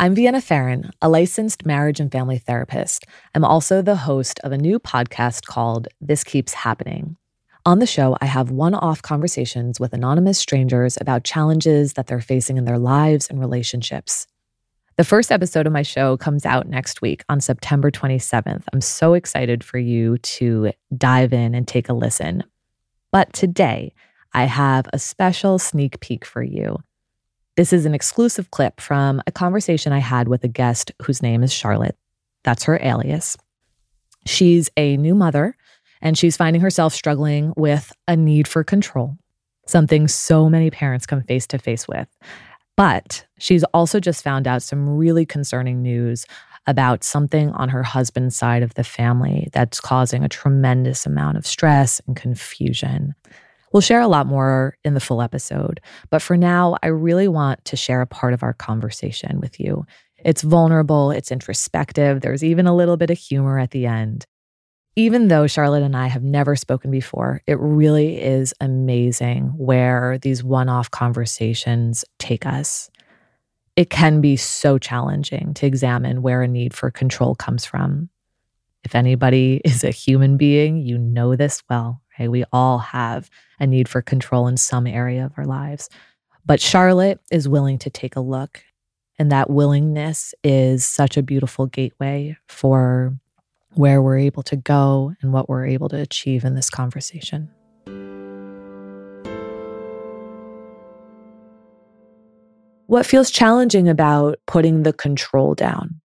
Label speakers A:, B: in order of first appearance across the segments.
A: I'm Vienna Pharaon, a licensed marriage and family therapist. I'm also the host of a new podcast called This Keeps Happening. On the show, I have one off conversations with anonymous strangers about challenges that they're facing in their lives and relationships. The first episode of my show comes out next week on September 27th. I'm so excited for you to dive in and take a listen. But today, I have a special sneak peek for you. This is an exclusive clip from a conversation I had with a guest whose name is Charlotte. That's her alias. She's a new mother and she's finding herself struggling with a need for control, something so many parents come face to face with. But she's also just found out some really concerning news about something on her husband's side of the family that's causing a tremendous amount of stress and confusion. We'll share a lot more in the full episode, but for now, I really want to share a part of our conversation with you. It's vulnerable, it's introspective, there's even a little bit of humor at the end. Even though Charlotte and I have never spoken before, it really is amazing where these one off conversations take us. It can be so challenging to examine where a need for control comes from. If anybody is a human being, you know this well, right? We all have a need for control in some area of our lives. But Charlotte is willing to take a look. And that willingness is such a beautiful gateway for where we're able to go and what we're able to achieve in this conversation. What feels challenging about putting the control down?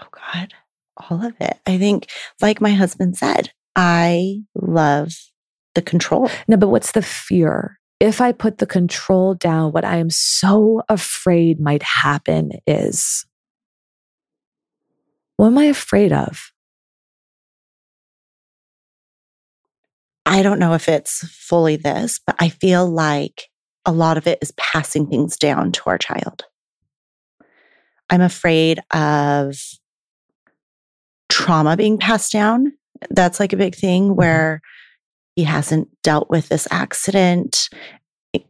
B: Oh, God, all of it. I think, like my husband said, I love the control.
A: No, but what's the fear? If I put the control down, what I am so afraid might happen is what am I afraid of?
B: I don't know if it's fully this, but I feel like a lot of it is passing things down to our child. I'm afraid of trauma being passed down. That's like a big thing mm-hmm. where he hasn't dealt with this accident.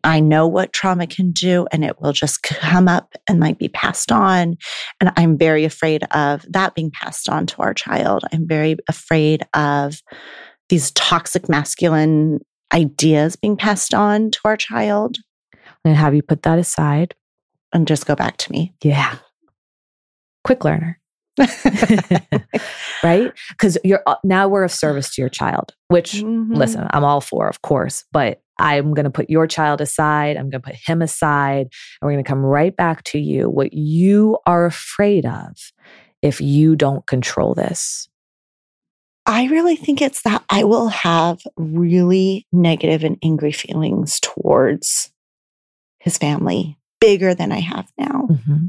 B: I know what trauma can do, and it will just come up and might be passed on. And I'm very afraid of that being passed on to our child. I'm very afraid of these toxic masculine ideas being passed on to our child.
A: And have you put that aside?
B: And just go back to me.
A: Yeah. Quick learner. right? Because you're uh, now we're of service to your child, which mm-hmm. listen, I'm all for, of course, but I'm going to put your child aside. I'm going to put him aside, and we're going to come right back to you. What you are afraid of if you don't control this.
B: I really think it's that I will have really negative and angry feelings towards his family, bigger than I have now. Mm-hmm.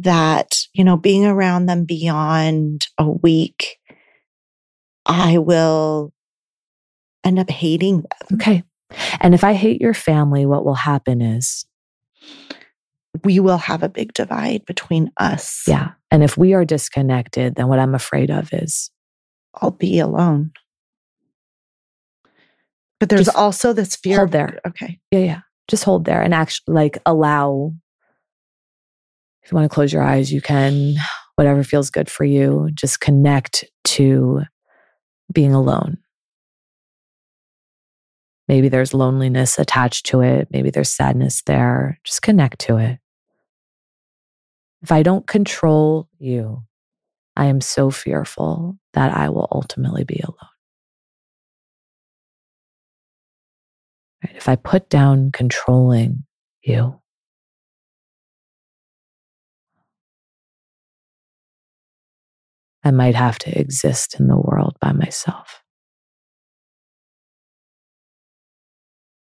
B: That, you know, being around them beyond a week, I will end up hating them.
A: Okay. And if I hate your family, what will happen is
B: we will have a big divide between us.
A: Yeah. And if we are disconnected, then what I'm afraid of is
B: I'll be alone. But there's Just also this fear.
A: Hold there.
B: Okay.
A: Yeah, yeah. Just hold there and actually like allow. If you want to close your eyes, you can. Whatever feels good for you. Just connect to being alone. Maybe there's loneliness attached to it. Maybe there's sadness there. Just connect to it. If I don't control you, I am so fearful that I will ultimately be alone. Right? If I put down controlling you, I might have to exist in the world by myself.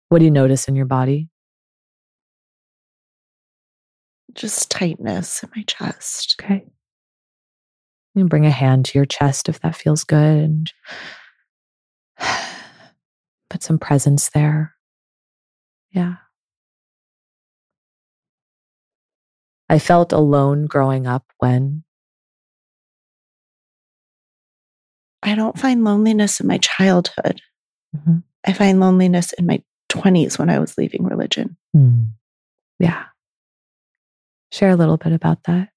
A: What do you notice in your body?
B: Just tightness in my chest.
A: Okay. You bring a hand to your chest if that feels good. And put some presence there. Yeah. I felt alone growing up when
B: I don't find loneliness in my childhood. Mm-hmm. I find loneliness in my 20s when I was leaving religion.
A: Mm. Yeah. Share a little bit about that.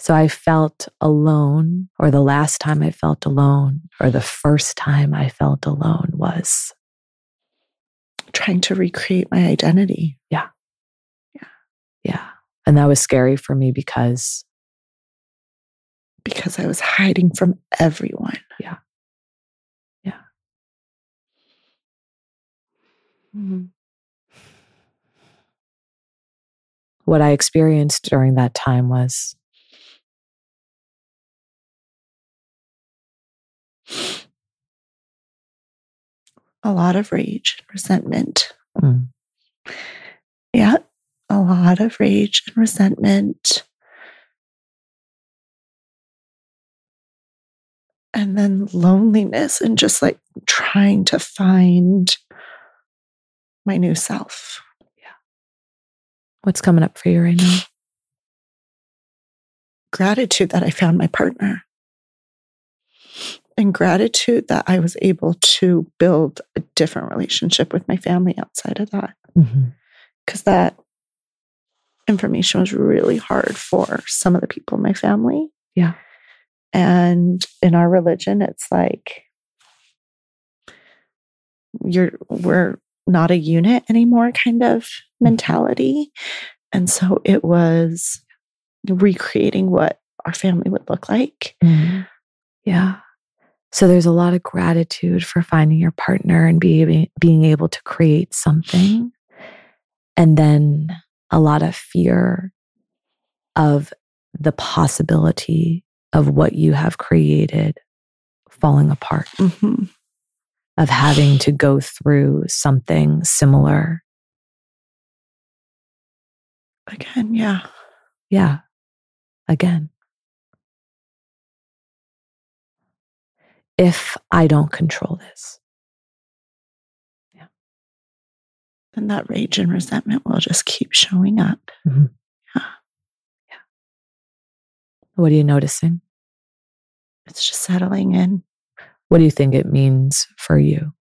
A: So I felt alone, or the last time I felt alone, or the first time I felt alone was
B: trying to recreate my identity.
A: Yeah. Yeah. Yeah. And that was scary for me because
B: because I was hiding from everyone.
A: Yeah. Yeah. Mm-hmm. What I experienced during that time was
B: a lot of rage, and resentment. Mm. Yeah, a lot of rage and resentment. And then loneliness and just like trying to find my new self.
A: Yeah. What's coming up for you right now?
B: Gratitude that I found my partner and gratitude that I was able to build a different relationship with my family outside of that. Because mm-hmm. that information was really hard for some of the people in my family.
A: Yeah.
B: And in our religion, it's like you're we're not a unit anymore kind of mm-hmm. mentality. And so it was recreating what our family would look like.
A: Mm-hmm. Yeah. So there's a lot of gratitude for finding your partner and being being able to create something. And then a lot of fear of the possibility of what you have created falling apart, mm-hmm. of having to go through something similar.
B: Again, yeah.
A: Yeah. Again. if I don't control this.
B: Yeah. Then that rage and resentment will just keep showing up. Mm-hmm.
A: What are you noticing?
B: It's just settling in.
A: What do you think it means for you?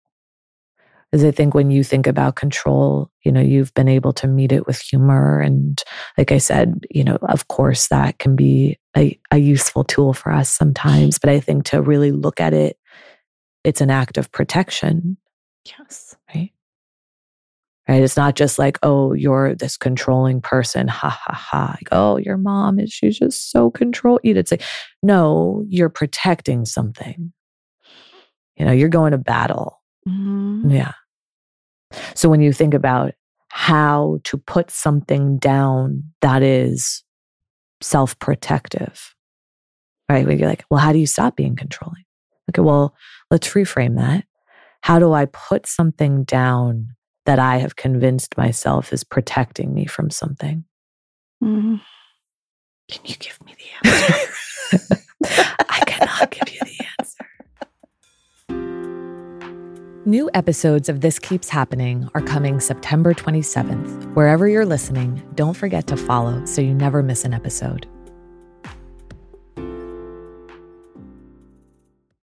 A: Because I think when you think about control, you know, you've been able to meet it with humor. And like I said, you know, of course, that can be a, a useful tool for us sometimes. But I think to really look at it, it's an act of protection.
B: Yes.
A: Right. Right. It's not just like, oh, you're this controlling person. Ha ha ha. Like, oh, your mom is, she's just so control. It's like, no, you're protecting something. You know, you're going to battle. Mm-hmm. Yeah. So when you think about how to put something down that is self protective, right? Where you're like, well, how do you stop being controlling? Okay, well, let's reframe that. How do I put something down that I have convinced myself is protecting me from something?
B: Mm-hmm. Can you give me the answer?
A: I cannot give you the answer. New episodes of This Keeps Happening are coming September 27th. Wherever you're listening, don't forget to follow so you never miss an episode.